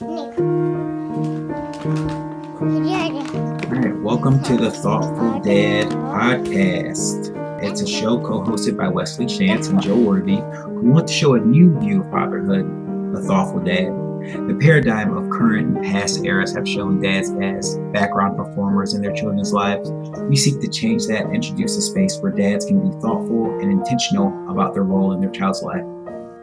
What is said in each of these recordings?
All right, welcome to the Thoughtful Dad podcast. It's a show co hosted by Wesley Chance and Joe Worthy, who want to show a new view of fatherhood, the thoughtful dad. The paradigm of current and past eras have shown dads as background performers in their children's lives. We seek to change that and introduce a space where dads can be thoughtful and intentional about their role in their child's life.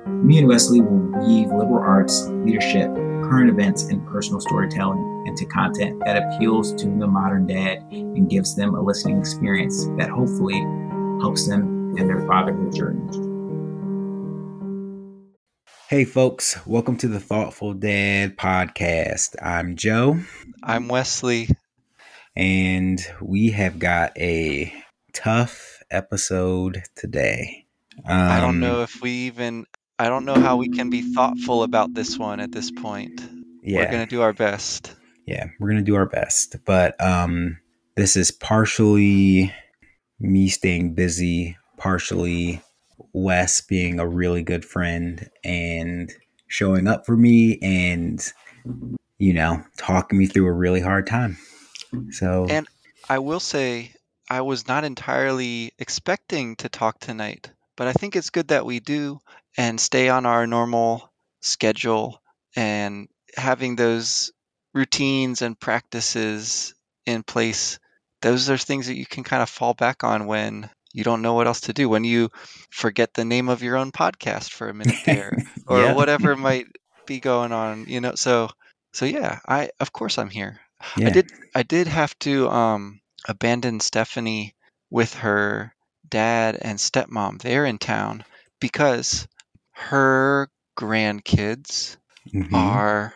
Me and Wesley will weave liberal arts, leadership, current events, and personal storytelling into content that appeals to the modern dad and gives them a listening experience that hopefully helps them in their fatherhood journey. Hey, folks, welcome to the Thoughtful Dad podcast. I'm Joe. I'm Wesley. And we have got a tough episode today. Um, I don't um, know if we even, I don't know how we can be thoughtful about this one at this point. Yeah. We're going to do our best yeah, we're gonna do our best. But um, this is partially me staying busy, partially Wes being a really good friend and showing up for me and you know talking me through a really hard time. So and I will say I was not entirely expecting to talk tonight, but I think it's good that we do and stay on our normal schedule and having those routines and practices in place, those are things that you can kind of fall back on when you don't know what else to do, when you forget the name of your own podcast for a minute there, or yeah. whatever might be going on, you know. So, so yeah, I of course I'm here. Yeah. I did I did have to um, abandon Stephanie with her dad and stepmom. They're in town because her grandkids mm-hmm. are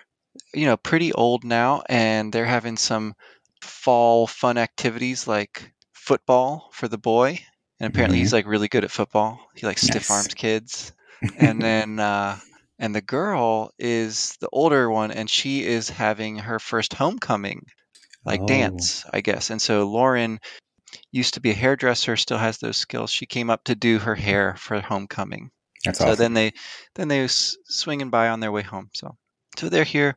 you know, pretty old now, and they're having some fall fun activities like football for the boy. And apparently, mm-hmm. he's like really good at football. He like stiff arms kids. and then, uh, and the girl is the older one, and she is having her first homecoming, like oh. dance, I guess. And so Lauren used to be a hairdresser, still has those skills. She came up to do her hair for homecoming. That's so awesome. then they then they swinging by on their way home. So so they're here,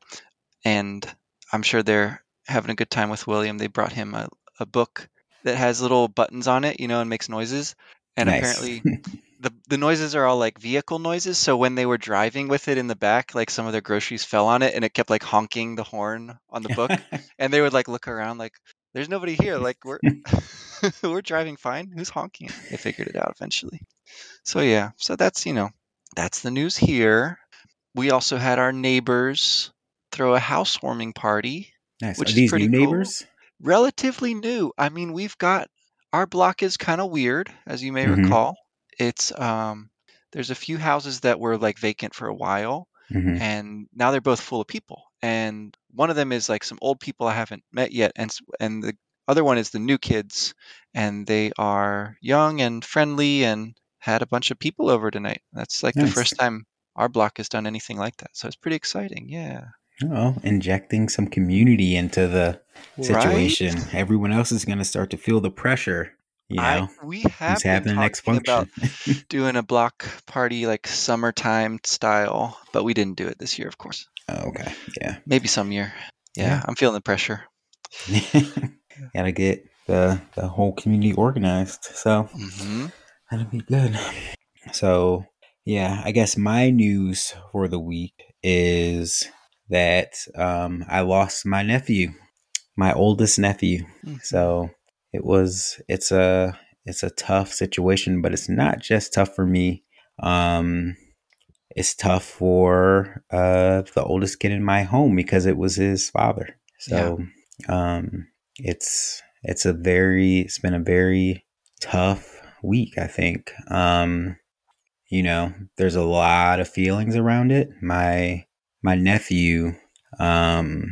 and I'm sure they're having a good time with William. They brought him a, a book that has little buttons on it, you know, and makes noises. And nice. apparently, the the noises are all like vehicle noises. So when they were driving with it in the back, like some of their groceries fell on it, and it kept like honking the horn on the book. and they would like look around, like, "There's nobody here. Like we're we're driving fine. Who's honking?" They figured it out eventually. So yeah, so that's you know that's the news here we also had our neighbors throw a housewarming party. Nice. Which Are these new neighbors? Cool. Relatively new. I mean, we've got our block is kind of weird, as you may mm-hmm. recall. It's um, there's a few houses that were like vacant for a while, mm-hmm. and now they're both full of people. And one of them is like some old people I haven't met yet, and and the other one is the new kids, and they are young and friendly and had a bunch of people over tonight. That's like nice. the first time our block has done anything like that. So it's pretty exciting. Yeah. Oh, injecting some community into the situation. Right? Everyone else is going to start to feel the pressure. You know, I, we have been the next function. about doing a block party like summertime style, but we didn't do it this year, of course. Oh, okay. Yeah. Maybe some year. Yeah, yeah. I'm feeling the pressure. Gotta get the the whole community organized. So mm-hmm. that'll be good. So yeah, I guess my news for the week is that um, I lost my nephew, my oldest nephew. Mm-hmm. So it was it's a it's a tough situation, but it's not just tough for me. Um, it's tough for uh, the oldest kid in my home because it was his father. So yeah. um, it's it's a very it's been a very tough week. I think. Um, you know, there's a lot of feelings around it. My my nephew, um,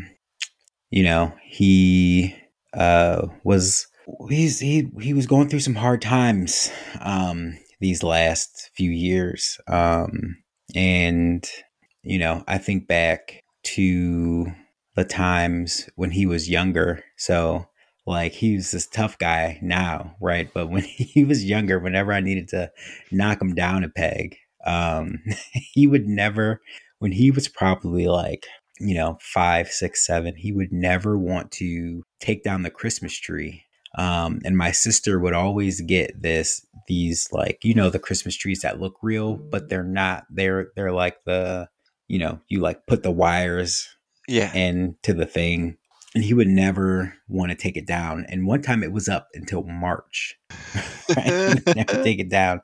you know, he uh was he's he he was going through some hard times um these last few years. Um and you know, I think back to the times when he was younger. So like he's this tough guy now, right? But when he was younger, whenever I needed to knock him down a peg, um, he would never. When he was probably like you know, five, six, seven, he would never want to take down the Christmas tree. Um, and my sister would always get this, these like, you know, the Christmas trees that look real, but they're not, they're, they're like the, you know, you like put the wires Yeah. into the thing and he would never want to take it down. And one time it was up until March. Right? never take it down.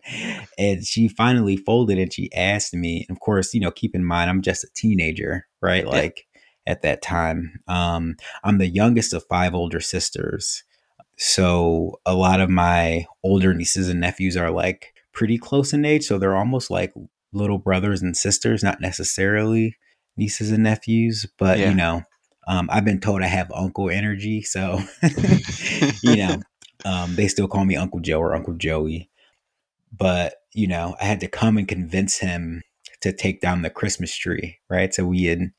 And she finally folded and she asked me, and of course, you know, keep in mind I'm just a teenager, right? Yeah. Like at that time. Um, I'm the youngest of five older sisters. So a lot of my older nieces and nephews are like pretty close in age. So they're almost like little brothers and sisters, not necessarily nieces and nephews, but Yeah. you know, um, I've been told I have uncle energy. So, you know, um, they still call me Uncle Joe or Uncle Joey. But, you know, I had to come and convince him to take down the Christmas tree, right? So we had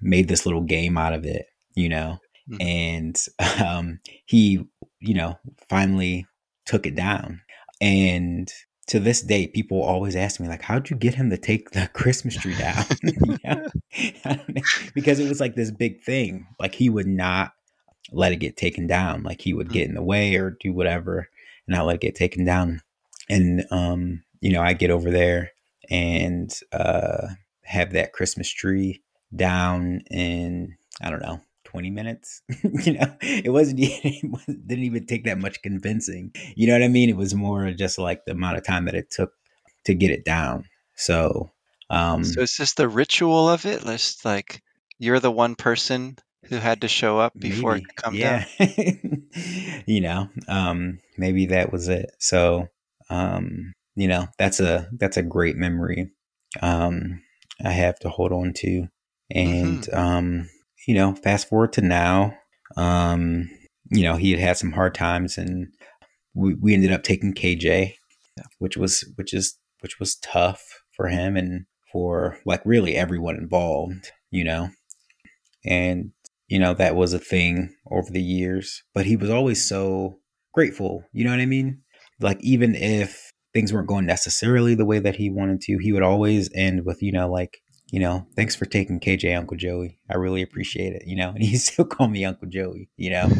made this little game out of it, you know, Mhm. and um, he, you know, finally took it down. And to this day, people always ask me, like, how'd you get him to take the Christmas tree down? You know? I don't know. because it was like this big thing. Like he would not let it get taken down. Like he would get in the way or do whatever and not let it get taken down. And um, you know, I get over there and uh have that Christmas tree down in I don't know, 20 minutes. you know, it wasn't it wasn't- didn't even take that much convincing. You know what I mean? It was more just like the amount of time that it took to get it down. So um So it's just the ritual of it? Let's like you're the one person who had to show up before maybe it could come down. yeah you know um maybe that was it so um you know that's a that's a great memory um i have to hold on to and Mm-hmm. um you know fast forward to now um you know he had had some hard times and we, we ended up taking kj which was which is which was tough for him and for like really everyone involved you know? And you know that was a thing over the years but he was always so grateful you know what i mean? Like even if things weren't going necessarily the way that he wanted to he would always end with you know like you know thanks for taking kj uncle joey i really appreciate it you know and he still call me uncle joey you know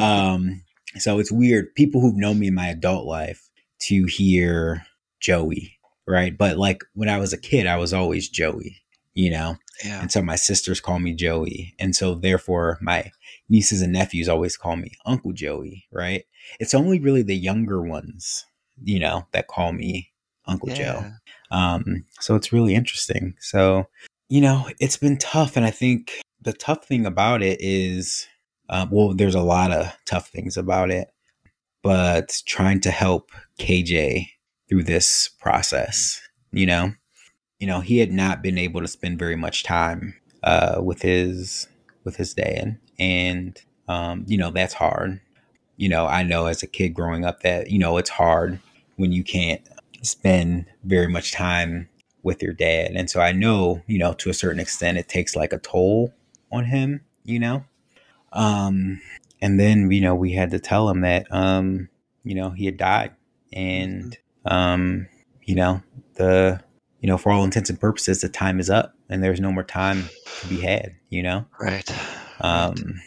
um so it's weird people who've known me in my adult life to hear joey right but like when i was a kid i was always joey you know yeah. and so my sisters call me Joey. And so therefore my nieces and nephews always call me Uncle Joey, right? It's only really the younger ones, you know, that call me Uncle Joe. Um, so it's really interesting. So, you know, it's been tough. And I think the tough thing about it is, uh, well, there's a lot of tough things about it, but trying to help KJ through this process, you know, you know, he had not been able to spend very much time uh, with his with his dad, and um, you know that's hard. You know, I know as a kid growing up that you know it's hard when you can't spend very much time with your dad, and so I know you know to a certain extent it takes like a toll on him. You know, um, and then you know we had to tell him that um, you know he had died, and um, you know the you know, for all intents and purposes, the time is up and there's no more time to be had, you know? Right. Um,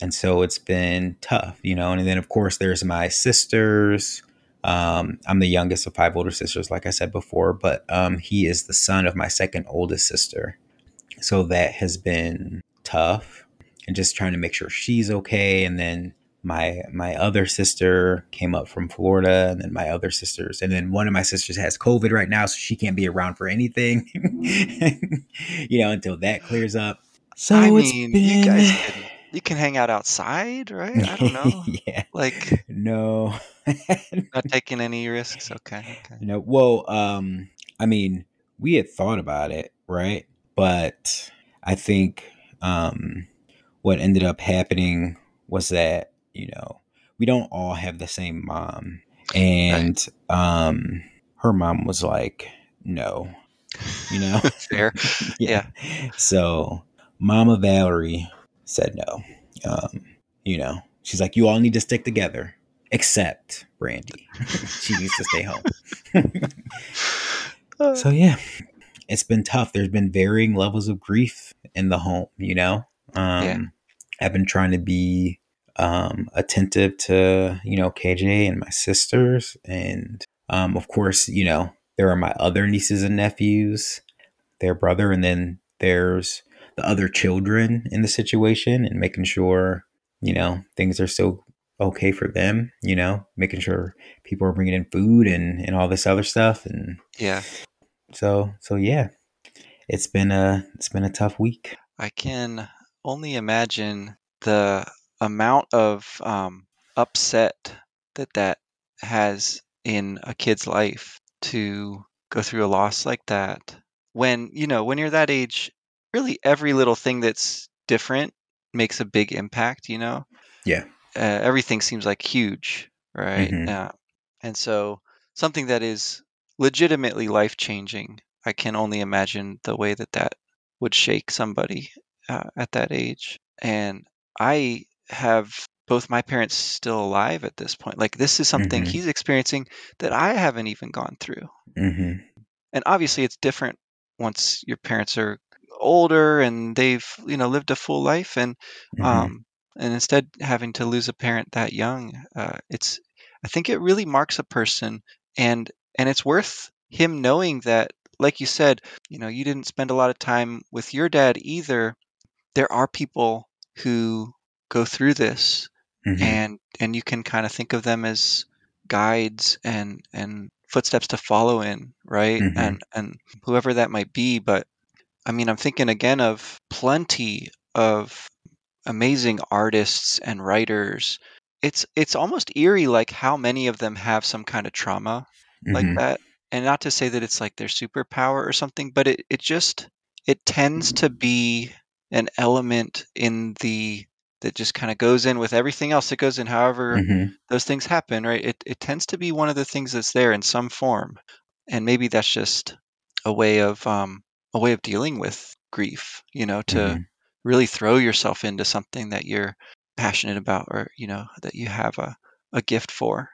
and so it's been tough, you know? And then, of course, there's my sisters. Um, I'm the youngest of five older sisters, like I said before, but um, he is the son of my second oldest sister. So that has been tough and just trying to make sure she's okay. And then my my other sister came up from Florida, and then my other sisters, and then one of my sisters has COVID right now, so she can't be around for anything, you know, until that clears up. So I it's mean, been, you guys can you can hang out outside, right? I don't know. yeah, Like no, not taking any risks. Okay. Okay. no. Well, um, I mean, we had thought about it, right? But I think um, what ended up happening was that you know we don't all have the same mom, and um, her mom was like, no, you know, Fair. Yeah. So Mama Valerie said no. Um, you know, she's like, you all need to stick together, except Brandy. she needs to stay home. so yeah, it's been tough. There's been varying levels of grief in the home, you know? Um, yeah. I've been trying to be um, attentive to, you know, KJ and my sisters. And um, of course, you know, there are my other nieces and nephews, their brother, and then there's the other children in the situation and making sure, you know, things are still okay for them, you know, making sure people are bringing in food and, and all this other stuff. And yeah. So, so yeah, it's been a, it's been a tough week. I can only imagine the amount of um, upset that that has in a kid's life to go through a loss like that when you know when you're that age really every little thing that's different makes a big impact you know? Yeah. Uh, everything seems like huge right? Mm-hmm. uh, and so something that is legitimately life changing i can only imagine the way that that would shake somebody uh, at that age. And i have both my parents still alive at this point. Like this is something mm-hmm. he's experiencing that i haven't even gone through. Mm-hmm. and obviously it's different once your parents are older and they've you know lived a full life and mm-hmm. um and instead having to lose a parent that young uh, it's i think it really marks a person and and it's worth him knowing that like you said you know you didn't spend a lot of time with your dad either there are people who go through this mm-hmm. and and you can kind of think of them as guides and and footsteps to follow in right mm-hmm. and and whoever that might be but i mean i'm thinking again of plenty of amazing artists and writers it's it's almost eerie like how many of them have some kind of trauma mm-hmm. like that and not to say that it's like their superpower or something but it, it just it tends to be an element in the that just kind of goes in with everything else that goes in however mm-hmm. those things happen right it, it tends to be one of the things that's there in some form and maybe that's just a way of um, a way of dealing with grief you know to mm-hmm. really throw yourself into something that you're passionate about or you know that you have a, a gift for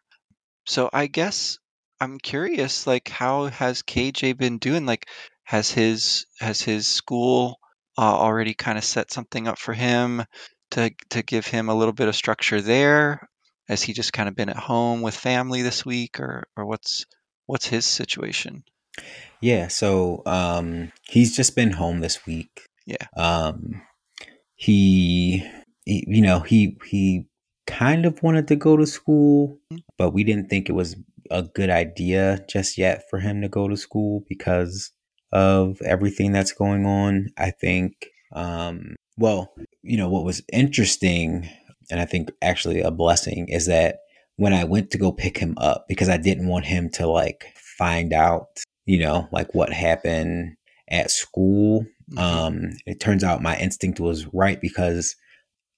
so i guess i'm curious like how has kj been doing like has his has his school uh, already kind of set something up for him to to give him a little bit of structure there? Has he just kind of been at home with family this week, or or what's what's his situation? Yeah, so um, he's just been home this week. Yeah. Um, he, he, you know, he he kind of wanted to go to school, mm-hmm. but we didn't think it was a good idea just yet for him to go to school because of everything that's going on. I think um, well, you know, what was interesting, and I think actually a blessing, is that when I went to go pick him up, because I didn't want him to like find out, you know, like what happened at school. Mm-hmm. Um, it turns out my instinct was right because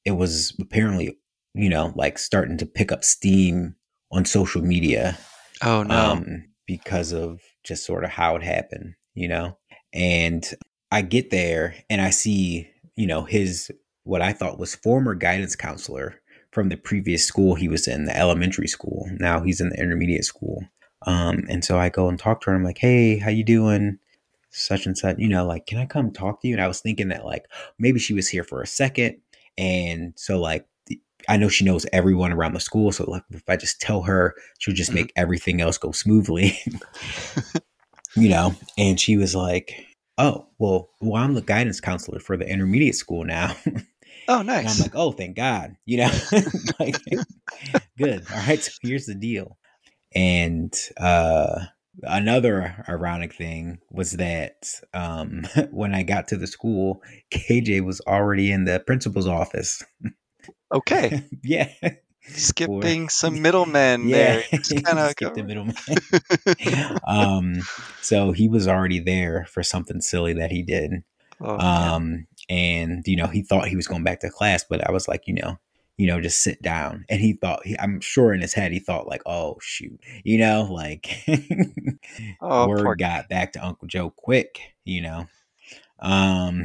it was apparently, you know, like starting to pick up steam on social media. Oh no. Um, because of just sort of how it happened, you know? And I get there and I see you know, his what I thought was former guidance counselor from the previous school he was in, the elementary school. Now he's in the intermediate school. Um, and so I go and talk to her. And I'm like, hey, how you doing? Such and such, you know, like, can I come talk to you? And I was thinking that like maybe she was here for a second. And so like I know she knows everyone around the school. So like if I just tell her, she'll just mm-hmm. make everything else go smoothly. you know? And she was like, oh, well, well, I'm the guidance counselor for the intermediate school now. Oh, nice. And I'm like, oh, thank God, you know, like, good. All right, so here's the deal. And uh, another ironic thing was that um, when I got to the school, KJ was already in the principal's office. Okay. yeah skipping some middlemen yeah. there. Just kind of skip the middleman. um, so he was already there for something silly that he did. Oh, um, and you know, he thought he was going back to class, but I was like, you know, you know, just sit down. And he thought, he, I'm sure in his head, he thought like, oh shoot, you know, like oh, word got back to Uncle Joe quick, you know. Um,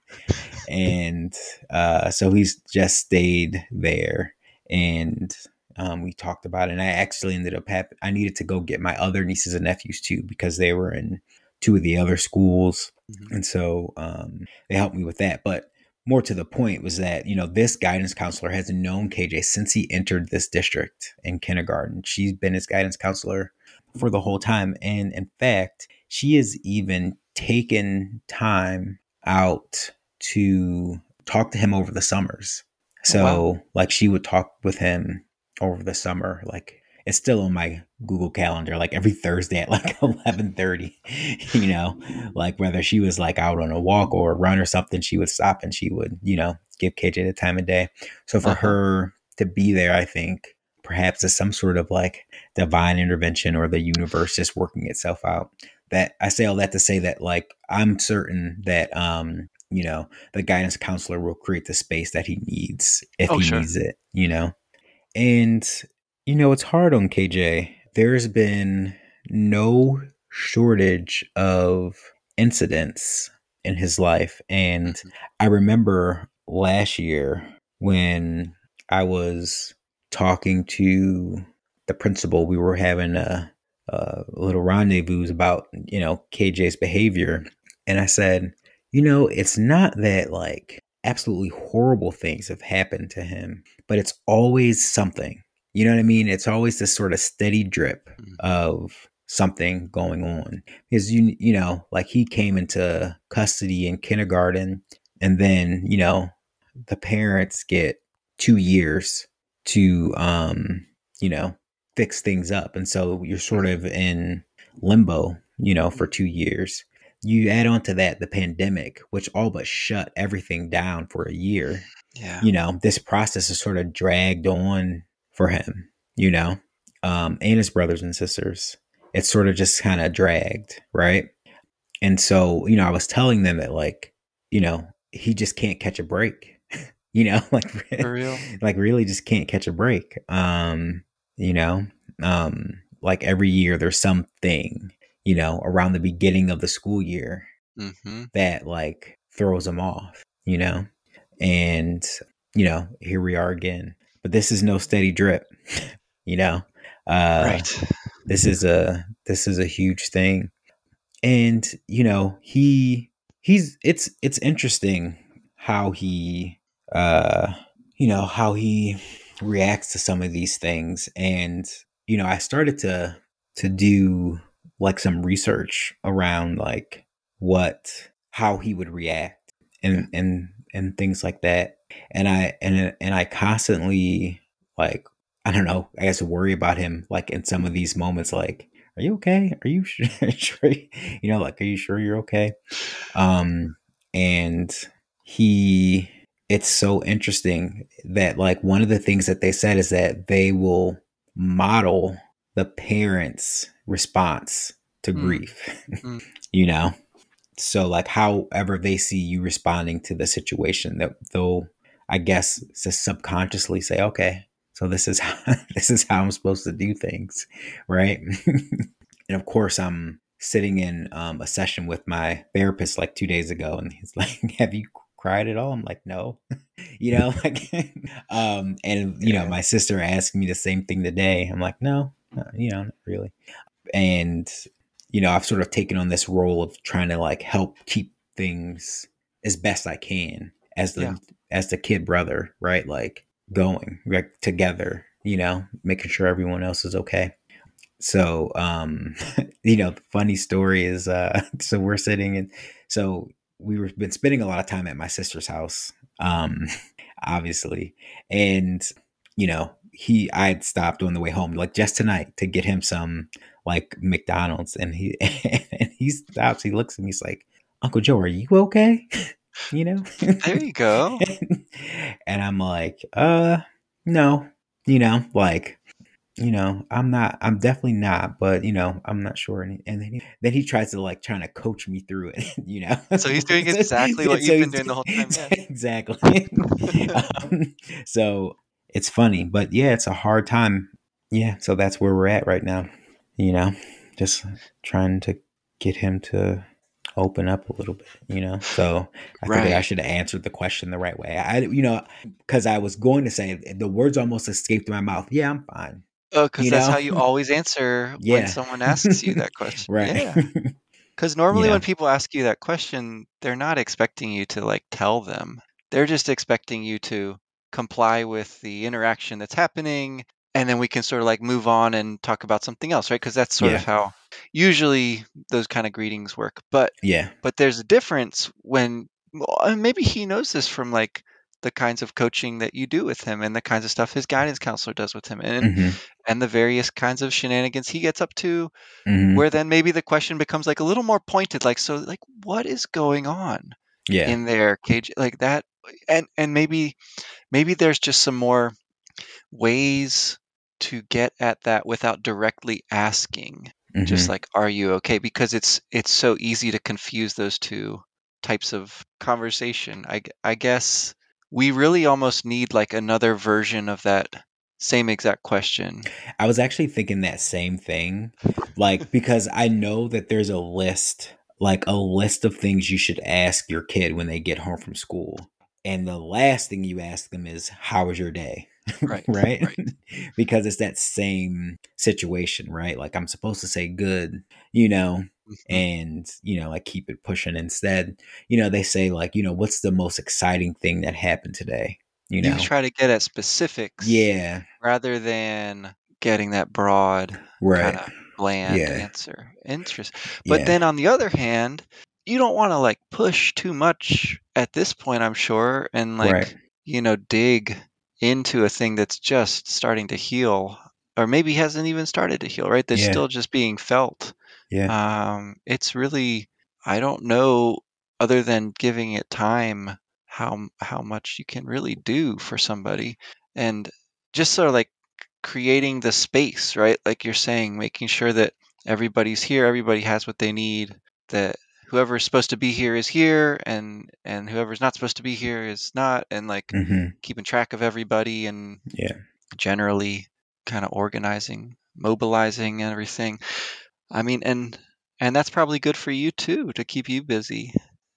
and uh, so he's just stayed there and um, we talked about it. And I actually ended up having, I needed to go get my other nieces and nephews too because they were in two of the other schools. Mm-hmm. And so um, they helped me with that. But more to the point was that, you know, this guidance counselor has known KJ since he entered this district in kindergarten. She's been his guidance counselor for the whole time. And in fact, she has even taken time out to talk to him over the summers. So, oh, wow. like, she would talk with him over the summer, like it's still on my Google Calendar, like every Thursday at like eleven thirty. You know, like whether she was like out on a walk or a run or something, she would stop and she would, you know, give KJ the time of day. So for uh-huh. her to be there, I think perhaps is some sort of like divine intervention or the universe just working itself out. That I say all that to say that like I'm certain that um you know the guidance counselor will create the space that he needs if oh, he sure. needs it. You know, and you know, it's hard on KJ. There's been no shortage of incidents in his life. And mm-hmm. I remember last year when I was talking to the principal, we were having a, a little rendezvous about, you know, KJ's behavior. And I said, you know, it's not that like absolutely horrible things have happened to him, but it's always something. You know what I mean? It's always this sort of steady drip mm-hmm. of something going on. Because you you know, like he came into custody in kindergarten and then, you know, the parents get 2 years to um, you know, fix things up. And so you're sort of in limbo, you know, for 2 years. You add on to that the pandemic, which all but shut everything down for a year. Yeah. You know, this process is sort of dragged on for him, you know, um, and his brothers and sisters. It's sort of just kind of dragged, right? And so, you know, I was telling them that, like, you know, he just can't catch a break, you know, like, like really just can't catch a break. Um, you know, um, like every year there's something, you know, around the beginning of the school year mm-hmm. that like throws him off, you know, and, you know, here we are again but this is no steady drip you know? Uh, right. this is a this is a huge thing. And you know he he's it's it's interesting how he uh you know how he reacts to some of these things. And you know i started to to do like some research around like what how he would react and and and things like that and I and and I constantly like I don't know, I guess worry about him like in some of these moments like are you okay? Are you sure? you know, like, are you sure you're okay? Um, and he, it's so interesting that like one of the things that they said is that they will model the parents' response to mm. grief. Mm. you know, so like however they see you responding to the situation, that they'll I guess just subconsciously say, okay, so this is how, this is how I'm supposed to do things, right? and of course, I'm sitting in um, a session with my therapist like two days ago, and he's like, "Have you cried at all?" I'm like, "No," you know, like, um, and you know, my sister asked me the same thing today. I'm like, "No, you know, not really," and you know, I've sort of taken on this role of trying to like help keep things as best I can as the yeah as the kid brother, right? Like going like together, you know, making sure everyone else is okay. So, um, you know, the funny story is, uh, so we're sitting and so we were been spending a lot of time at my sister's house, um, obviously, and you know, he I had stopped on the way home, like just tonight, to get him some like McDonald's, and he and he stops, he looks at me, he's like, Uncle Joe, are you okay? You know? There you go. and I'm like, uh, no, you know, like, you know, I'm not, I'm definitely not, but you know, I'm not sure. And, and then, he, then he tries to like trying to coach me through it, you know? So he's doing exactly what so you've been doing the whole time. Yeah. Exactly. um, so it's funny, but yeah, it's a hard time. Yeah. So that's where we're at right now, you know, just trying to get him to open up a little bit, you know. So I right. think I should have answered the question the right way. I, you know, because I was going to say the words almost escaped my mouth. Yeah, I'm fine. Oh, because that's know? how you always answer yeah. when someone asks you that question. right. Yeah. Because normally yeah. when people ask you that question, they're not expecting you to like tell them. They're just expecting you to comply with the interaction that's happening and then we can sort of like move on and talk about something else right because that's sort yeah. of how usually those kind of greetings work but yeah but there's a difference when maybe he knows this from like the kinds of coaching that you do with him and the kinds of stuff his guidance counselor does with him and mm-hmm. and the various kinds of shenanigans he gets up to mm-hmm. where then maybe the question becomes like a little more pointed like so like what is going on yeah. in their cage like that and and maybe maybe there's just some more ways to get at that without directly asking mm-hmm. just like are you okay? because it's it's so easy to confuse those two types of conversation. I i guess we really almost need like another version of that same exact question. I was actually thinking that same thing like because i know that there's a list like a list of things you should ask your kid when they get home from school and the last thing you ask them is how was your day right right, right. because it's that same situation right like i'm supposed to say good you know mm-hmm. and you know like keep it pushing instead you know they say like you know what's the most exciting thing that happened today you know you try to get at specifics yeah rather than getting that broad right kind of bland yeah. answer interesting but yeah. then on the other hand you don't want to like push too much at this point i'm sure and like right. you know dig into a thing that's just starting to heal or maybe hasn't even started to heal right? That's yeah. still just being felt. Yeah. Um it's really i don't know other than giving it time how how much you can really do for somebody. And just sort of like creating the space right? Like you're saying making sure that everybody's here everybody has what they need that whoever's supposed to be here is here and and whoever's not supposed to be here is not and like mm-hmm. keeping track of everybody and yeah. generally kind of organizing mobilizing and everything. I mean and and that's probably good for you too to keep you busy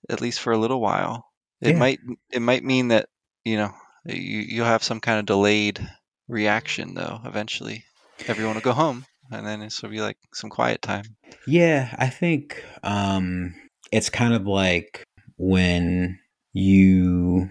at least for a little while. It yeah. might it might mean that you know you you'll have some kind of delayed reaction though eventually. Everyone will go home and then this will be like some quiet time yeah i think um it's kind of like when you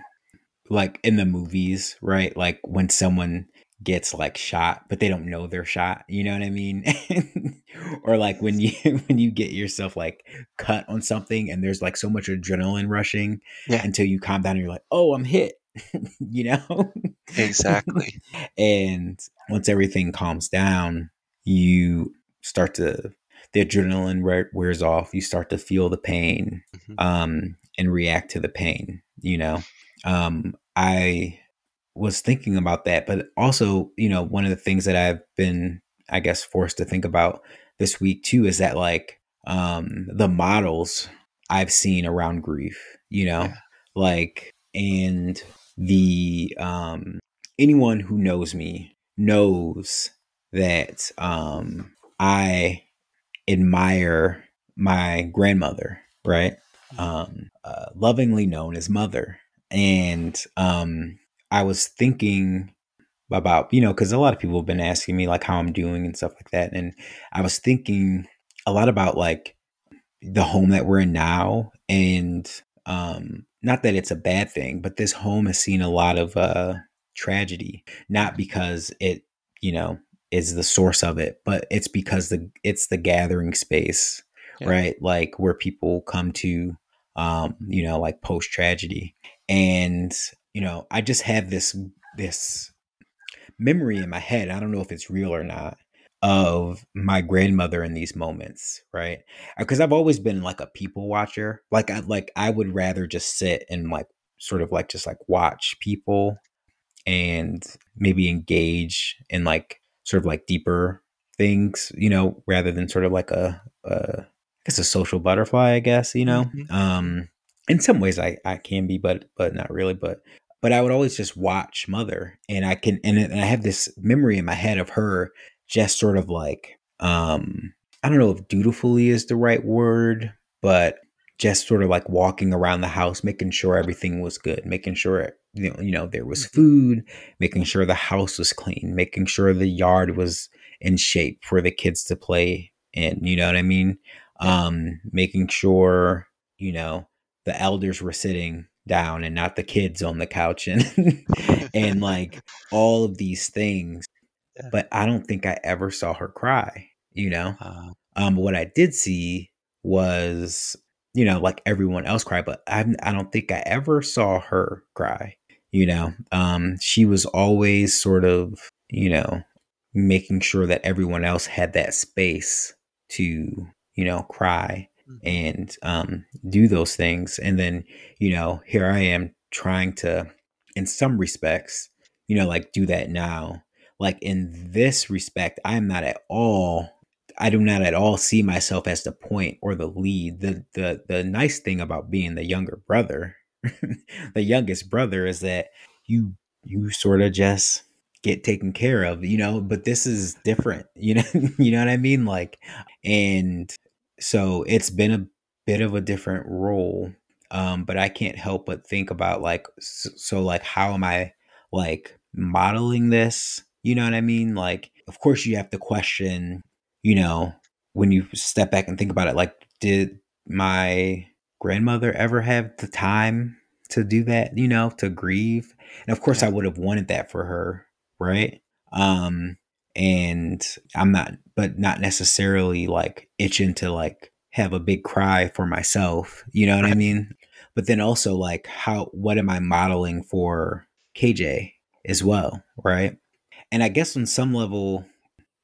like in the movies, right? Like when someone gets like shot but they don't know they're shot you know what i mean or like when you when you get yourself like cut on something and there's like so much adrenaline rushing yeah. until you calm down and you're like oh i'm hit you know exactly and once everything calms down you start to the adrenaline wears off you start to feel the pain mm-hmm. um, and react to the pain you know um, i was thinking about that but also you know one of the things that i've been i guess forced to think about this week too is that like um, the models i've seen around grief you know yeah. like and the um anyone who knows me knows that um i admire my grandmother, right? Um, uh, lovingly known as mother. And um, I was thinking about, you know, because a lot of people have been asking me like how I'm doing and stuff like that. And I was thinking a lot about like the home that we're in now. And um, not that it's a bad thing, but this home has seen a lot of uh, tragedy, not because it, you know, is the source of it, but it's because the it's the gathering space, yeah. right? Like where people come to um, you know, like post tragedy. And, you know, I just have this this memory in my head. I don't know if it's real or not of my grandmother in these moments, right? Because I've always been like a people watcher. Like I like I would rather just sit and like sort of like just like watch people and maybe engage in like sort of like deeper things, you know, rather than sort of like a, a I guess a social butterfly, I guess, you know. Mm-hmm. Um, in some ways, I I can be, but but not really. But but I would always just watch Mother, and I can and, and I have this memory in my head of her just sort of like um I don't know if dutifully is the right word, but just sort of like walking around the house, making sure everything was good, making sure you know, you know there was mm-hmm. food, making sure the house was clean, making sure the yard was in shape for the kids to play in. You know what I mean? um, making sure you know the elders were sitting down and not the kids on the couch and and like all of these things but i don't think i ever saw her cry you know uh, um what i did see was you know like everyone else cry but I, I don't think i ever saw her cry you know um she was always sort of you know making sure that everyone else had that space to you know cry mm-hmm. and um, do those things and then you know here i am trying to in some respects you know like do that now like in this respect i'm not at all i do not at all see myself as the point or the lead the the the nice thing about being the younger brother the youngest brother is that you you sort of just get taken care of, you know, but this is different, you know, you know what I mean? Like, and so it's been a bit of a different role. Um, but I can't help but think about like, so, so like, how am I like modeling this? You know what I mean? Like, of course you have to question, you know, when you step back and think about it, like, did my grandmother ever have the time to do that, you know, to grieve? And of course I would have wanted that for her right? Um, and I'm not, but not necessarily like itching to like have a big cry for myself. You know what. I mean? But then also like how what am I modeling for KJ as well, right? And I guess on some level,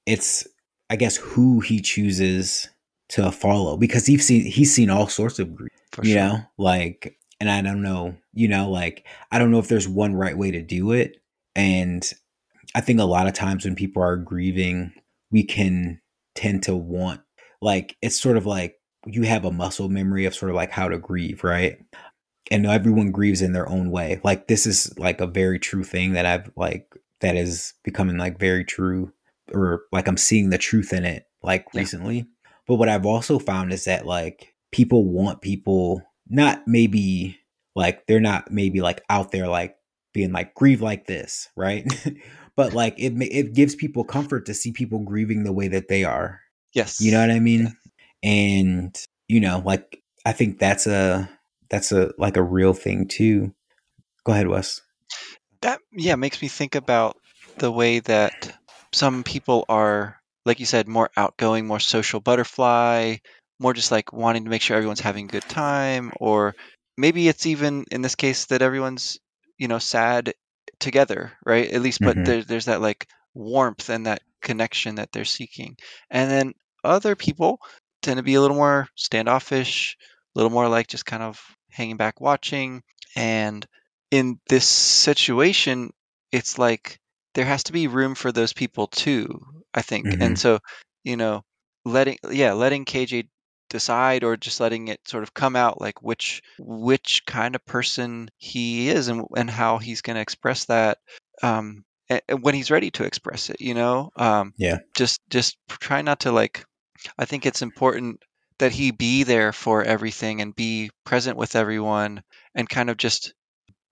it's I guess who he chooses to follow because he's seen he's seen all sorts of grief, for you sure. know, like and I don't know, you know, like I don't know if there's one right way to do it. And I think a lot of times when people are grieving, we can tend to want like it's sort of like you have a muscle memory of sort of like how to grieve, right? And everyone grieves in their own way. Like this is like a very true thing that I've like that is becoming like very true or like I'm seeing the truth in it like yeah. recently. But what I've also found is that like people want people not maybe like they're not maybe like out there like being like grieve like this, right? but like it it gives people comfort to see people grieving the way that they are. Yes. You know what I mean? And you know, like I think that's a that's a like a real thing too. Go ahead, Wes. That yeah makes me think about the way that some people are like you said more outgoing, more social butterfly, more just like wanting to make sure everyone's having a good time or maybe it's even in this case that everyone's you know sad together, right? At least, but mm-hmm. there, there's that like warmth and that connection that they're seeking. And then other people tend to be a little more standoffish, a little more like just kind of hanging back watching. And in this situation, it's like there has to be room for those people too, I think. Mm-hmm. And so, you know, letting yeah, letting KJ decide or just letting it sort of come out like which which kind of person he is and and how he's going to express that um when he's ready to express it you know um yeah just just try not to like i think it's important that he be there for everything and be present with everyone and kind of just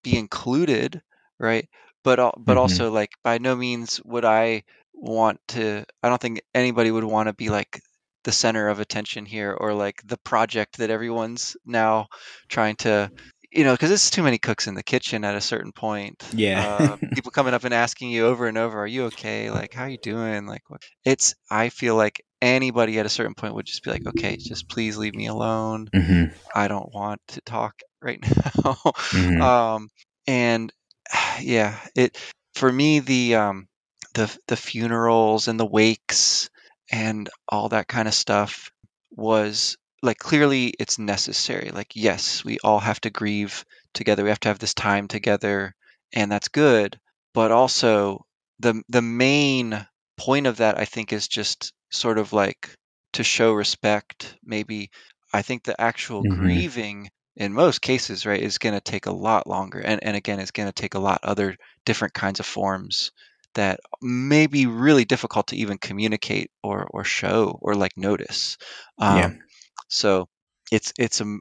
be included right but but mm-hmm. also like by no means would i want to i don't think anybody would want to be like the center of attention here or like the project that everyone's now trying to you know because it's too many cooks in the kitchen at a certain point yeah uh, people coming up and asking you over and over are you okay like how are you doing like what? it's i feel like anybody at a certain point would just be like okay just please leave me alone mm-hmm. i don't want to talk right now mm-hmm. um and yeah it for me the um the the funerals and the wakes and all that kind of stuff was like clearly it's necessary. Like, yes, we all have to grieve together. We have to have this time together, and that's good. But also, the the main point of that, I think, is just sort of like to show respect. Maybe I think the actual mm-hmm. grieving in most cases, right, is going to take a lot longer, and and again, it's going to take a lot other different kinds of forms that may be really difficult to even communicate or or show or like notice. Um, yeah. So it's it's a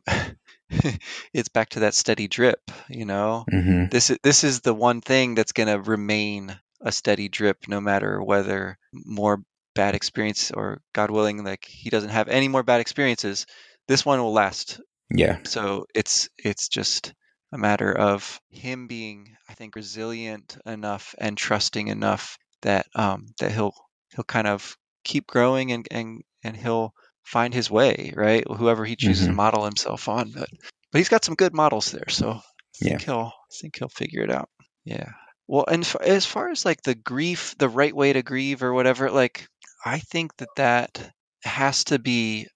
it's back to that steady drip. You know, mm-hmm. this is this is the one thing that's going to remain a steady drip, no matter whether more bad experience or God willing, like he doesn't have any more bad experiences, this one will last. Yeah. So it's it's just a matter of him being, I think, resilient enough and trusting enough that um, that he'll he'll kind of keep growing and and and he'll find his way, right? Whoever he chooses mm-hmm. to model himself on, but but he's got some good models there, so I think yeah. he'll I think he'll figure it out. Yeah. Well, and f- as far as like the grief, the right way to grieve or whatever, like I think that that has to be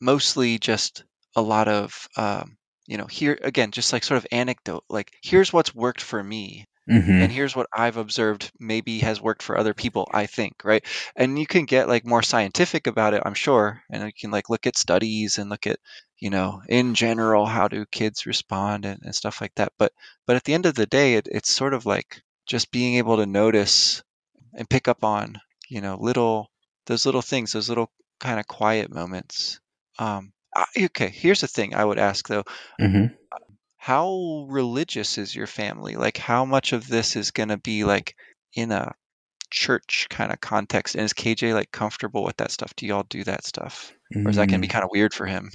mostly just a lot of um, you know here again just like sort of anecdote like here's what's worked for me mm-hmm. and here's what i've observed maybe has worked for other people i think right and you can get like more scientific about it i'm sure and you can like look at studies and look at you know in general how do kids respond and, and stuff like that but but at the end of the day it, it's sort of like just being able to notice and pick up on you know little those little things those little kind of quiet moments um, okay, here's the thing I would ask though. Mm-hmm. How religious is your family? Like, how much of this is going to be like in a church kind of context? And is KJ like comfortable with that stuff? Do y'all do that stuff? Or is that going to be mm. kind of weird for him?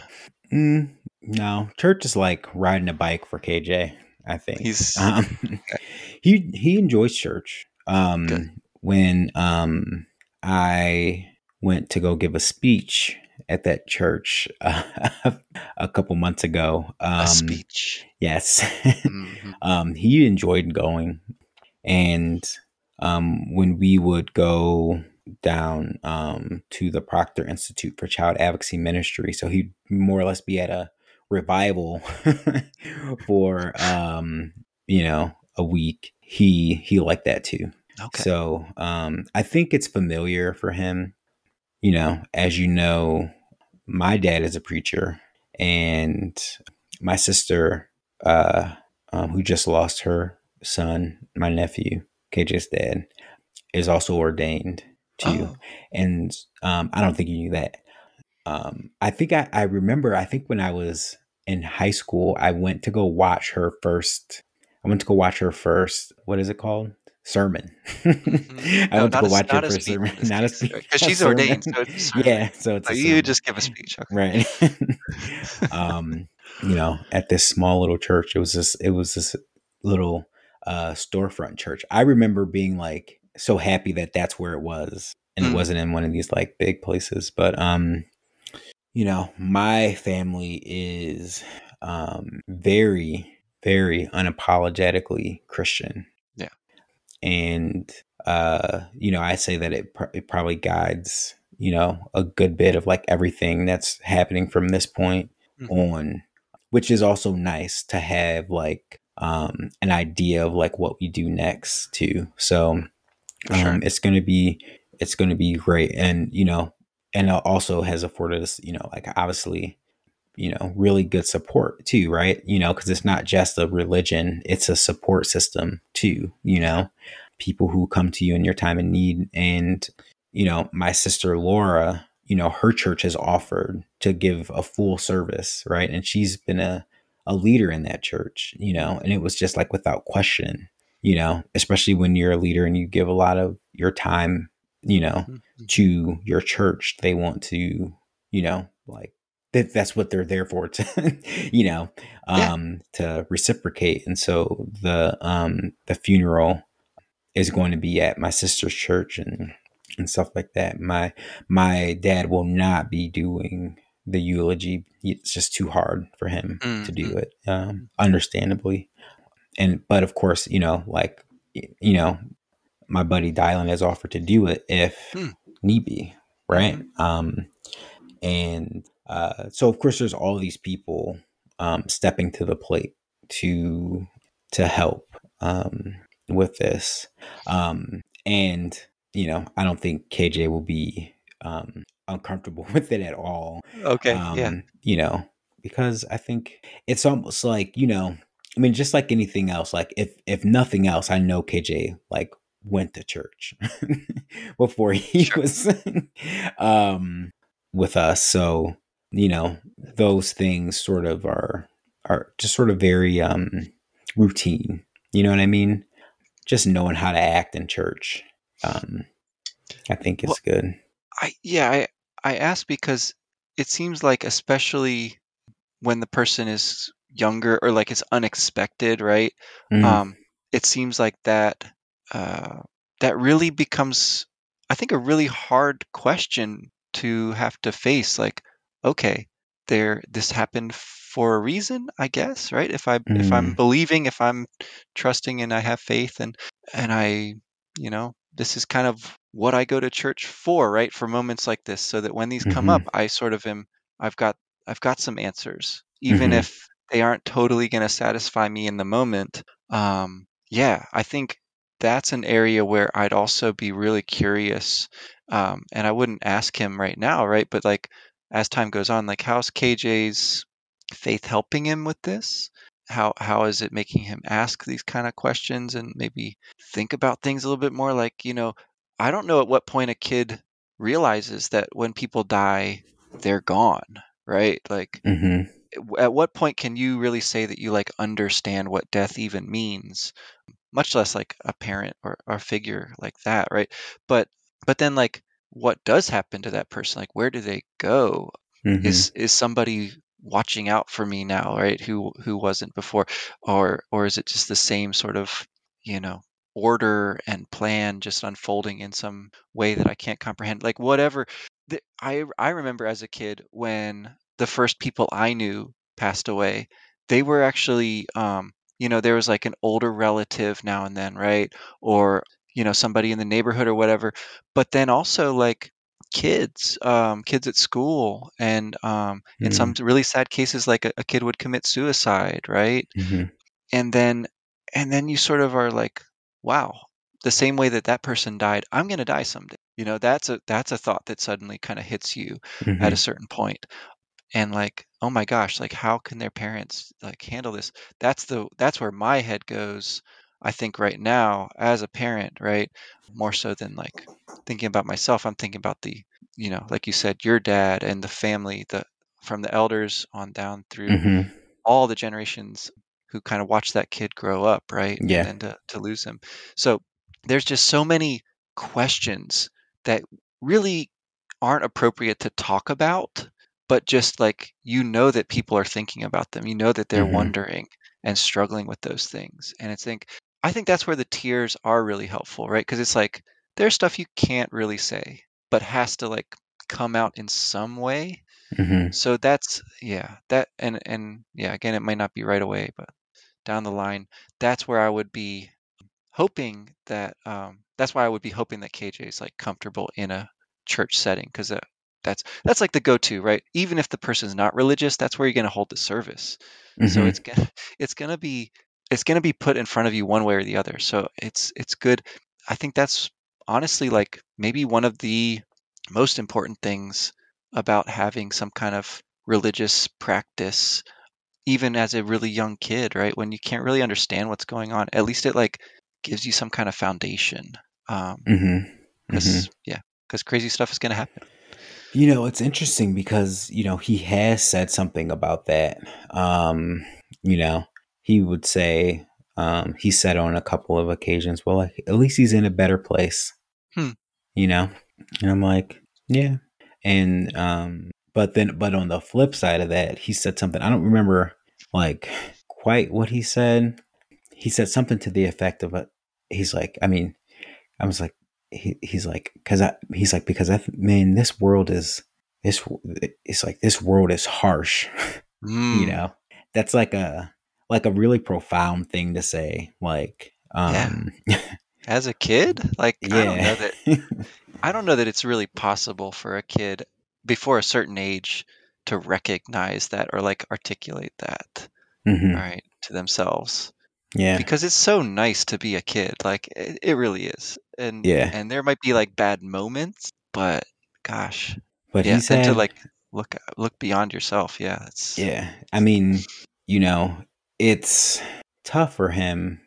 Mm, no, church is like riding a bike for KJ. I think he's um, he he enjoys church. Um, when um I went to go give a speech at that church uh, a couple months ago. Um, a speech. Yes. mm-hmm. um, he enjoyed going. And um, when we would go down um, to the Proctor Institute for Child Advocacy Ministry, so he'd more or less be at a revival for, um, you know, a week. He he liked that too. Okay. So um, I think it's familiar for him you know, as you know, my dad is a preacher, and my sister, uh, um, who just lost her son, my nephew, KJ's dad, is also ordained too. Oh. And um, I don't think you knew that. Um, I think I, I remember, I think when I was in high school, I went to go watch her first. I went to go watch her first. What is it called? Sermon. Mm-hmm. I no, to go a, watch her for a sermon, not a speech. Because she's ordained. So yeah, so it's you just give a speech, okay. right? um, you know, at this small little church, it was this. It was this little uh, storefront church. I remember being like so happy that that's where it was, and mm. it wasn't in one of these like big places. But um, you know, my family is um very, very unapologetically Christian and uh, you know, I say that it, pr- it probably guides you know a good bit of like everything that's happening from this point mm-hmm. on, which is also nice to have like um, an idea of like what we do next too. So um, sure. it's going to be it's to be great, and you know, and also has afforded us, you know, like obviously you know really good support too right? You know because it's not just a religion it's a support system too you know? People who come to you in your time of need and you know my sister laura you know her church has offered to give a full service right? And she's been a a leader in that church you know? And it was just like without question you know? Especially when you're a leader and you give a lot of your time you know mm-hmm. to your church they want to you know like that that's what they're there for to you know um yeah. to reciprocate and so the um the funeral is going to be at my sister's church and and stuff like that my my dad will not be doing the eulogy it's just too hard for him mm-hmm. to do mm-hmm. it um understandably and but of course you know like you know my buddy Dylan has offered to do it if mm. need be right mm-hmm. um and uh, so of course there's all these people um, stepping to the plate to to help um, with this, um, and you know I don't think KJ will be um, uncomfortable with it at all. Okay, yeah, um, you know because I think it's almost like you know I mean just like anything else like if if nothing else I know KJ like went to church before he sure. was um with us so you know those things sort of are are just sort of very um routine you know what i mean just knowing how to act in church um i think is well, good I yeah, I I ask because it seems like especially when the person is younger or like it's unexpected, right? Mm, Um, it seems like that uh, that really becomes, I think, a really hard question to have to face. Like, okay, there, this happened for a reason, I guess, right? If I if I'm mm, believing, if I'm trusting, and I have faith, and and I, you know, this is kind of what I go to church for, right? For moments like this, so that when these come up, mhm, I sort of am, I've got I've got some answers, even mhm, if they aren't totally going to satisfy me in the moment. Um, yeah, I think that's an area where I'd also be really curious. Um, and I wouldn't ask him right now, right? But like as time goes on, like how's KJ's faith helping him with this? How how is it making him ask these kind of questions and maybe think about things a little bit more? Like, you know, I don't know at what point a kid realizes that when people die, they're gone, right? Like mm-hmm. at what point can you really say that you like understand what death even means much less like a parent or, or a figure like that right but but then like what does happen to that person like where do they go? Mhm, is is somebody watching out for me now right who who wasn't before? Or or is it just the same sort of you know order and plan just unfolding in some way that I can't comprehend? Like whatever the, I I remember as a kid when the first people I knew passed away they were actually um you know there was like an older relative now and then right? Or you know somebody in the neighborhood or whatever but then also like kids, um, kids at school, and um, in some mm, really sad cases, like a, a kid would commit suicide, right? mhm, And then, and then you sort of are like, wow, the same way that that person died, I'm going to die someday. You know, that's a that's a thought that suddenly kind of hits you at a mhm, certain point. And like oh my gosh like how can their parents like handle this? That's the that's where my head goes i think right now as a parent right more so than like thinking about myself i'm thinking about the you know like you said your dad and the family the from the elders on down through mhm, all the generations who kind of watch that kid grow up right and yeah, then to, to lose him so there's just so many questions that really aren't appropriate to talk about, but just like you know that people are thinking about them. You know that they're mhm, wondering and struggling with those things. And I think I think that's where the tears are really helpful, right? Because it's like there's stuff you can't really say, but has to like come out in some way. mhm, So that's yeah, that and and yeah, again, it might not be right away, but down the line, that's where I would be hoping that um, that's why I would be hoping that KJ is like comfortable in a church setting because uh, that's that's like the go-to, right? Even if the person's not religious, that's where you're going to hold the service. So mhm, it's gonna it's gonna be it's gonna be put in front of you one way or the other. So it's it's good. I think that's honestly like maybe one of the most important things about having some kind of religious practice even as a really young kid, right? When you can't really understand what's going on, at least it like gives you some kind of foundation. Um, mhm, because mhm. yeah, because crazy stuff is gonna happen. You know, it's interesting because, you know, he has said something about that. Um, you know, he would say, um, he said on a couple of occasions, well, like, at least he's in a better place, Hmm. you know? And I'm like, yeah. And, um, but then, but on the flip side of that, he said something, I don't remember like quite what he said. He said something to the effect of it. He's like, I mean, I was like, he, he's like, cause I, he's like, because I, man, this world is, this, it's like, this world is harsh, you Mm. know, that's like a, like a really profound thing to say. Like, Yeah. um, As a kid, like I don't yeah. know that I don't know that it's really possible for a kid before a certain age to recognize that or like articulate that, all hmm right, to themselves. Yeah. Because it's so nice to be a kid, like it, it really is. And Yeah. and there might be like bad moments, but gosh, But yeah, he's then to like look look beyond yourself, yeah, it's yeah. I mean, you know, it's tough for him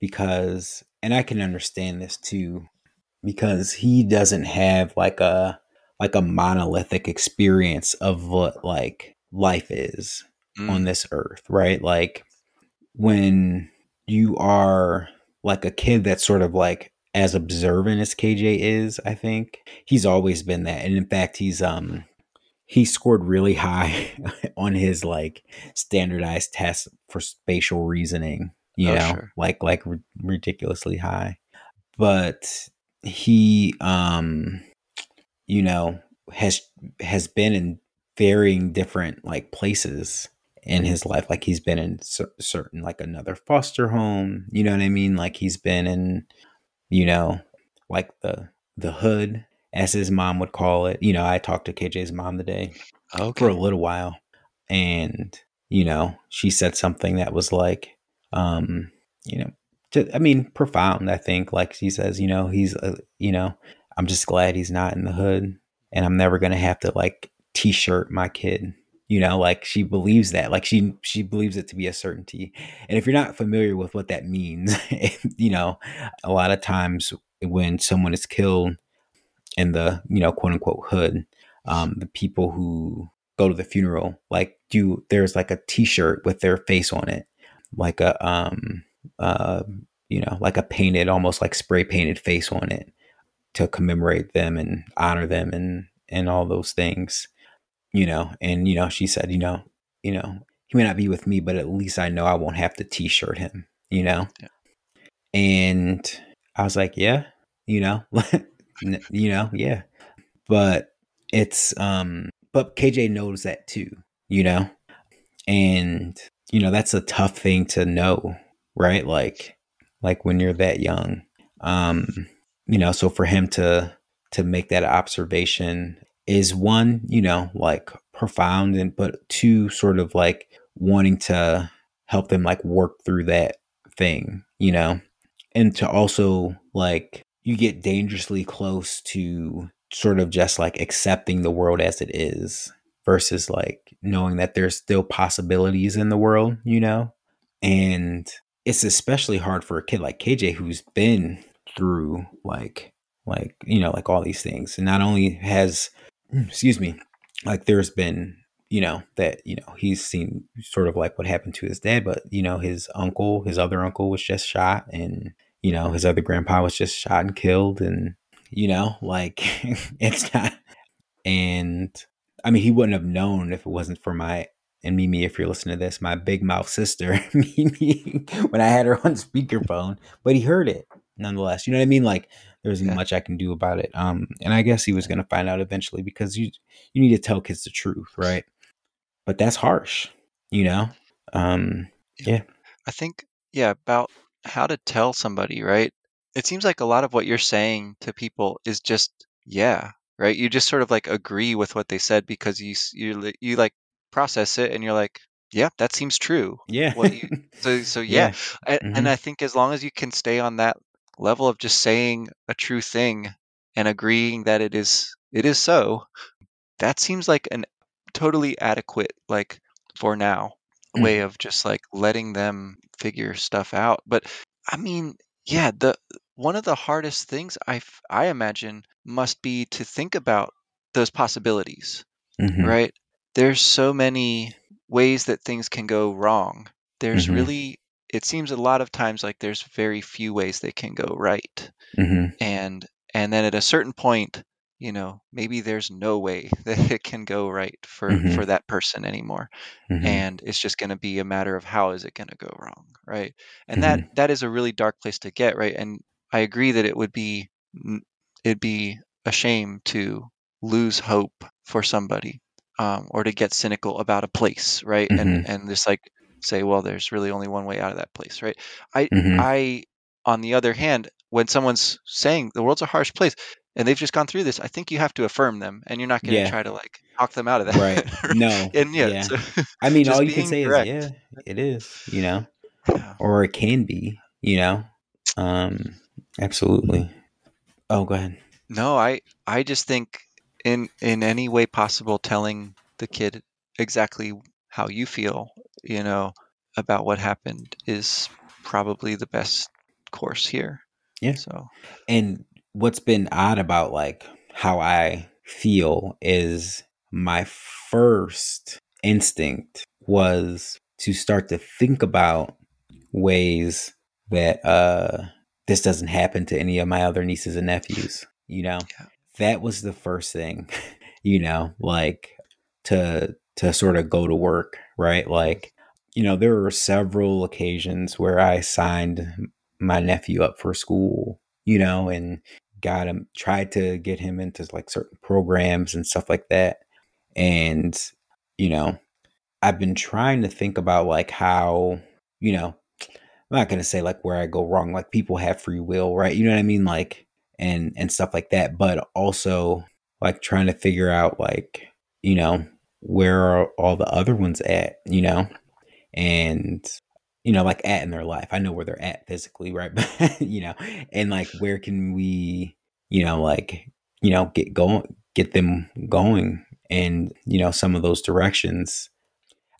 because, and I can understand this too, because he doesn't have like a like a monolithic experience of what like life is on mm, this earth, right? Like when you are like a kid that's sort of like as observant as KJ is, I think. He's always been that. And in fact, he's um he scored really high on his like standardized test for spatial reasoning, you oh, know, sure. like like r- ridiculously high. But he um you know has has been in varying different like places in his life like he's been in certain like another foster home you know what i mean like he's been in you know like the the hood as his mom would call it you know i talked to kj's mom today okay. for a little while and you know she said something that was like um you know to, i mean profound i think like she says you know he's uh, you know i'm just glad he's not in the hood and i'm never gonna have to like t-shirt my kid you know like she believes that like she she believes it to be a certainty and if you're not familiar with what that means you know a lot of times when someone is killed in the you know quote unquote hood um the people who go to the funeral like do there's like a t-shirt with their face on it like a um uh you know like a painted almost like spray painted face on it to commemorate them and honor them and and all those things you know, and you know, she said, you know, you know, he may not be with me, but at least I know I won't have to t-shirt him, you know. Yeah. And I was like, yeah, you know, you know, yeah. But it's um but KJ knows that too, you know. And you know, that's a tough thing to know, right? Like like when you're that young. Um, you know, so for him to to make that observation is one, you know, like profound and but two sort of like wanting to help them like work through that thing, you know. And to also like you get dangerously close to sort of just like accepting the world as it is versus like knowing that there's still possibilities in the world, you know? And it's especially hard for a kid like KJ who's been through like like you know like all these things and not only has mm, excuse me, like there's been, you know, that, you know, he's seen sort of like what happened to his dad, but, you know, his uncle, his other uncle was just shot and, you know, his other grandpa was just shot and killed. And, you know, like it's not, and I mean, he wouldn't have known if it wasn't for my, and Mimi, if you're listening to this, my big mouth sister, Mimi, when I had her on speakerphone, but he heard it nonetheless. You know what I mean? Like, there isn't yeah. much I can do about it. Um, and I guess he was going to find out eventually because you you need to tell kids the truth, right? But that's harsh, you know. Um, yeah. I think yeah about how to tell somebody, right? It seems like a lot of what you're saying to people is just yeah, right? You just sort of like agree with what they said because you you you like process it and you're like yeah, that seems true. Yeah. You, so so yeah, yeah. And, mm-hmm. and I think as long as you can stay on that level of just saying a true thing and agreeing that it is it is so that seems like an totally adequate like for now mm. way of just like letting them figure stuff out but i mean yeah the one of the hardest things i i imagine must be to think about those possibilities mm-hmm. right there's so many ways that things can go wrong there's mm-hmm. really it seems a lot of times like there's very few ways they can go right mm-hmm. and and then at a certain point you know maybe there's no way that it can go right for mm-hmm. for that person anymore mm-hmm. and it's just going to be a matter of how is it going to go wrong right and that mm-hmm. that is a really dark place to get right and i agree that it would be it'd be a shame to lose hope for somebody um, or to get cynical about a place right and mm-hmm. and just like say, well, there's really only one way out of that place, right? I, mm-hmm. I, on the other hand, when someone's saying the world's a harsh place and they've just gone through this, I think you have to affirm them, and you're not going to yeah. try to like talk them out of that, right? No, and yeah, yeah. So I mean, all you can say direct. is, yeah, it is, you know, yeah. or it can be, you know, um, absolutely. Oh, go ahead. No, I, I just think in in any way possible, telling the kid exactly how you feel you know, about what happened is probably the best course here. Yeah. So, and what's been odd about like how I feel is my first instinct was to start to think about ways that uh this doesn't happen to any of my other nieces and nephews, you know? Yeah. That was the first thing, you know, like to to sort of go to work, right? Like, you know, there were several occasions where I signed my nephew up for school, you know, and got him tried to get him into like certain programs and stuff like that. And, you know, I've been trying to think about like how, you know, I'm not gonna say like where I go wrong. Like people have free will, right? You know what I mean? Like and and stuff like that. But also like trying to figure out like, you know, where are all the other ones at, you know? And you know, like at in their life. I know where they're at physically, right? But you know, and like where can we, you know, like, you know, get going get them going and, you know, some of those directions.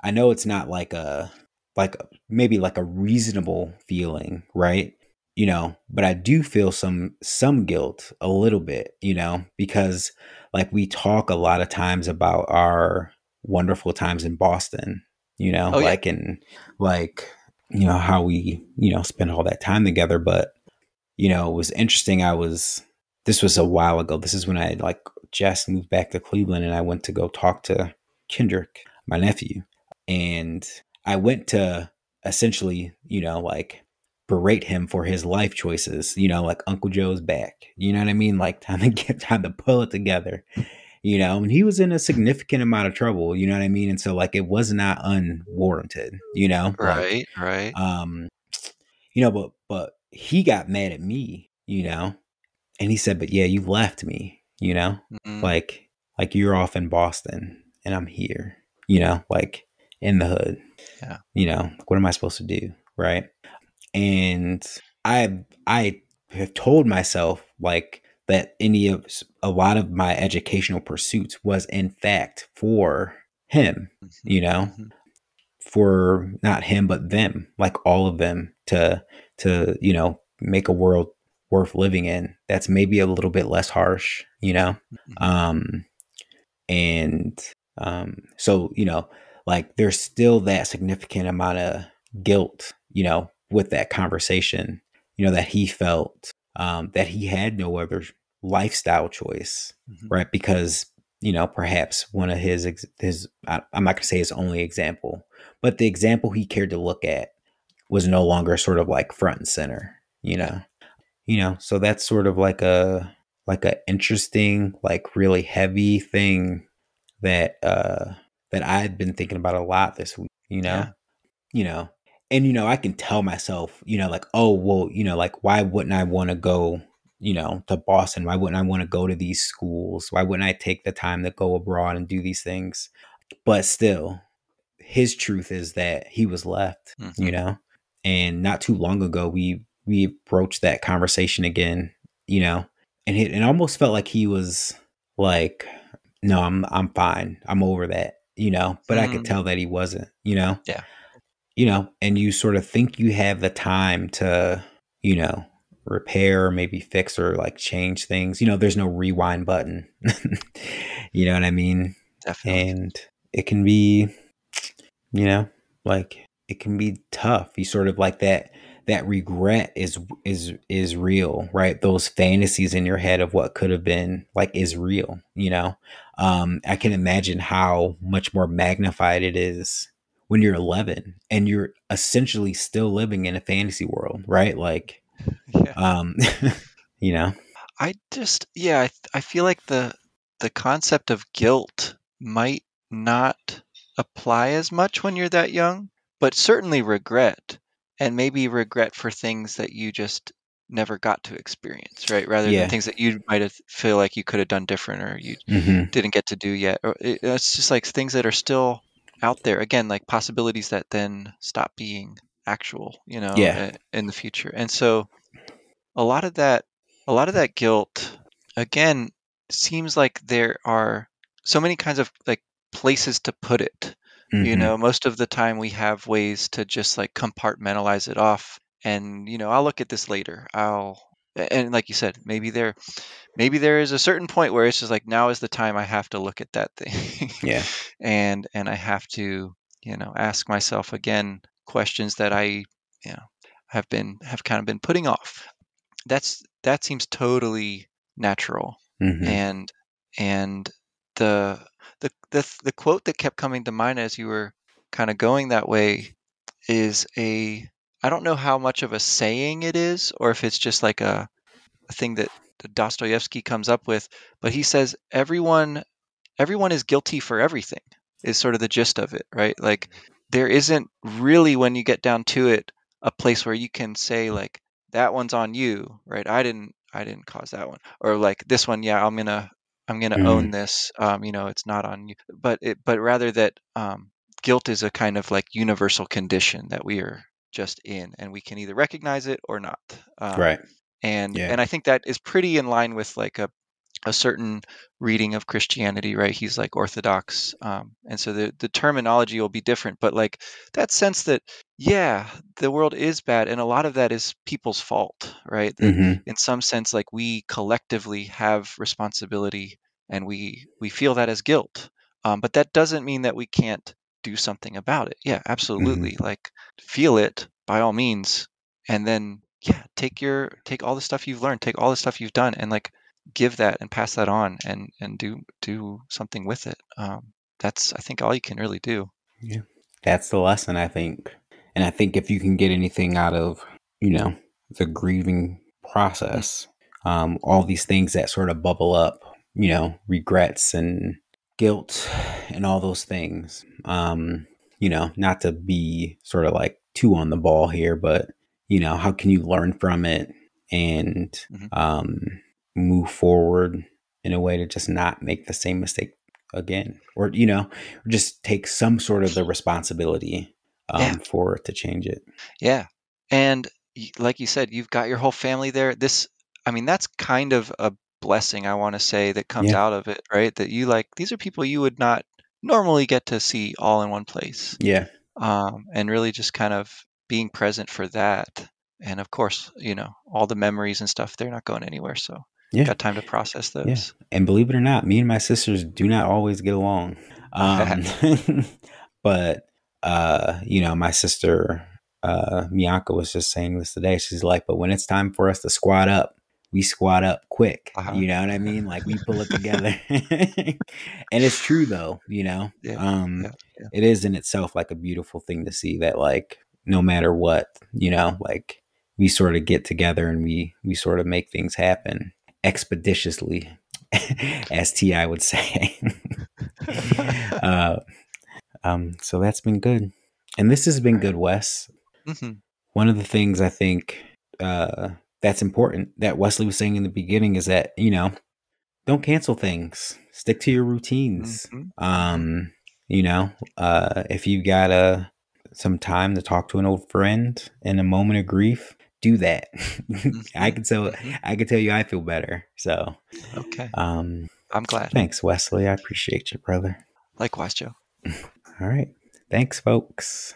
I know it's not like a like maybe like a reasonable feeling, right? You know, but I do feel some some guilt a little bit, you know, because like we talk a lot of times about our wonderful times in Boston, you know, Oh yeah. like in like you know how we, you know, spend all that time together, but you know, it was interesting I was this was a while ago. This is when I like just moved back to Cleveland and I went to go talk to Kendrick, my nephew. And I went to essentially, you know, like berate him for his life choices, you know, like Uncle Joe's back. You know what I mean? Like time to get time to pull it together. You know, and he was in a significant amount of trouble, you know what I mean? And so like it was not unwarranted, you know? Right, Like right. um you know, but but he got mad at me, you know, and he said, "But yeah, you left me, you know, Mm, like like you're off in Boston and I'm here, you know, like in the hood, yeah. you know, like, what am I supposed to do, right?" And I I have told myself like that any of a lot of my educational pursuits was in fact for him, Mhm, you know, mhm. for not him but them like all of them to to you know make a world worth living in that's maybe a little bit less harsh you know Mhm. um and um so you know like there's still that significant amount of guilt you know with that conversation you know that he felt um that he had no other lifestyle choice Mhm. right because you know perhaps one of his his I- i'm not going to say his only example but the example he cared to look at was no longer sort of like front and center you know you know so that's sort of like a like a interesting like really heavy thing that uh that i've been thinking about a lot this week you know Yeah. you know and you know i can tell myself you know like oh well you know like why wouldn't i want to go you know to boston why wouldn't i want to go to these schools? Why wouldn't i take the time to go abroad and do these things? But still his truth is that he was left you Mhm. know? And not too long ago we we broached that conversation again you know? And it, it almost felt like he was like no i'm i'm fine. I'm over that you know? But i could Mm, tell that he wasn't you know? Yeah. you know? And you sort of think you have the time to you know repair maybe fix or like change things. You know there's no rewind button. You know what i mean? Definitely. and it can be you know like it can be tough. You sort of like that that regret is is is real right? Those fantasies in your head of what could have been like is real you know? Um i can imagine how much more magnified it is when you're 11 and you're essentially still living in a fantasy world right? Like Yeah. um you know I just yeah, I I feel like the the concept of guilt might not apply as much when you're that young, but certainly regret and maybe regret for things that you just never got to experience, right? Rather than things that you might have feel like you could have done different or you hmm didn't get to do yet. Or it, it's just like things that are still out there. Again, like possibilities that then stop being actual, you know, yeah. in the future. And so a lot of that a lot of that guilt again seems like there are so many kinds of like places to put it. You hmm know most of the time we have ways to just like compartmentalize it off and you know i'll look at this later. I'll and like you said maybe there maybe there is a certain point where it's just like now is the time i have to look at that thing. Yeah. And and i have to you know ask myself again questions that i you know have been have kind of been putting off that's that seems totally natural. Mhm. And and the the the the quote that kept coming to mind as you were kind of going that way is a I don't know how much of a saying it is or if it's just like a, a thing that Dostoevsky comes up with, but he says everyone everyone is guilty for everything is sort of the gist of it, right? Like there isn't really when you get down to it a place where you can say like that one's on you, right? I didn't I didn't cause that one. Or like this one, yeah, I'm going to I'm going to own Mhm. this. Um, you know, it's not on you. But it but rather that um guilt is a kind of like universal condition that we are just in and we can either recognize it or not. Um, Right. and Yeah. and I think that is pretty in line with like a a certain reading of Christianity, right? He's like Orthodox, um, and so the the terminology will be different, but like that sense that yeah, the world is bad, and a lot of that is people's fault, right? Mhm. in some sense, like we collectively have responsibility, and we we feel that as guilt, um, but that doesn't mean that we can't do something about it. Yeah, absolutely. Like feel it by all means, and then yeah, take your take all the stuff you've learned, take all the stuff you've done, and like give that and pass that on and and do do something with it um that's i think all you can really do Yeah, That's the lesson, I think. And I think if you can get anything out of, you know, the grieving process, um, all these things that sort of bubble up, you know, regrets and guilt and all those things, um, you know, not to be sort of like too on the ball here, but, you know, how can you learn from it and Mhm. um, move forward in a way to just not make the same mistake again? Or, you know, just take some sort of the responsibility um, Yeah. for it to change it. yeah and like you said you've got your whole family there this i mean that's kind of a blessing i want to say that comes Yeah. out of it right that you like these are people you would not normally get to see all in one place Yeah. um and really just kind of being present for that and of course you know all the memories and stuff they're not going anywhere so Yeah. got time to process those Yeah. And believe it or not, me and my sisters do not always get along. Um, but, uh, you know, my sister, uh, was just saying this today. She's like, but when it's time for us to squat up, we squat up quick. Uh-huh. You know what I mean? Like we pull it together. and it's true though, you know? Yeah, um, yeah, yeah. it is in itself like a beautiful thing to see that like no matter what, you know, like we sort of get together and we we sort of make things happen expeditiously, as Ti would say. uh, um, so that's been good, and this has been good, Wes. hmm One of the things I think uh, that's important that Wesley was saying in the beginning is that you know don't cancel things, stick to your routines. Mhm. Um, you know, uh, if you've got uh, some time to talk to an old friend in a moment of grief, do that. I can tell. Mhm. I can tell you, I feel better. So, Okay, um, I'm glad. thanks, Wesley. I appreciate you, brother. Likewise, Joe. All right, thanks, folks.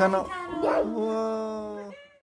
看到。哇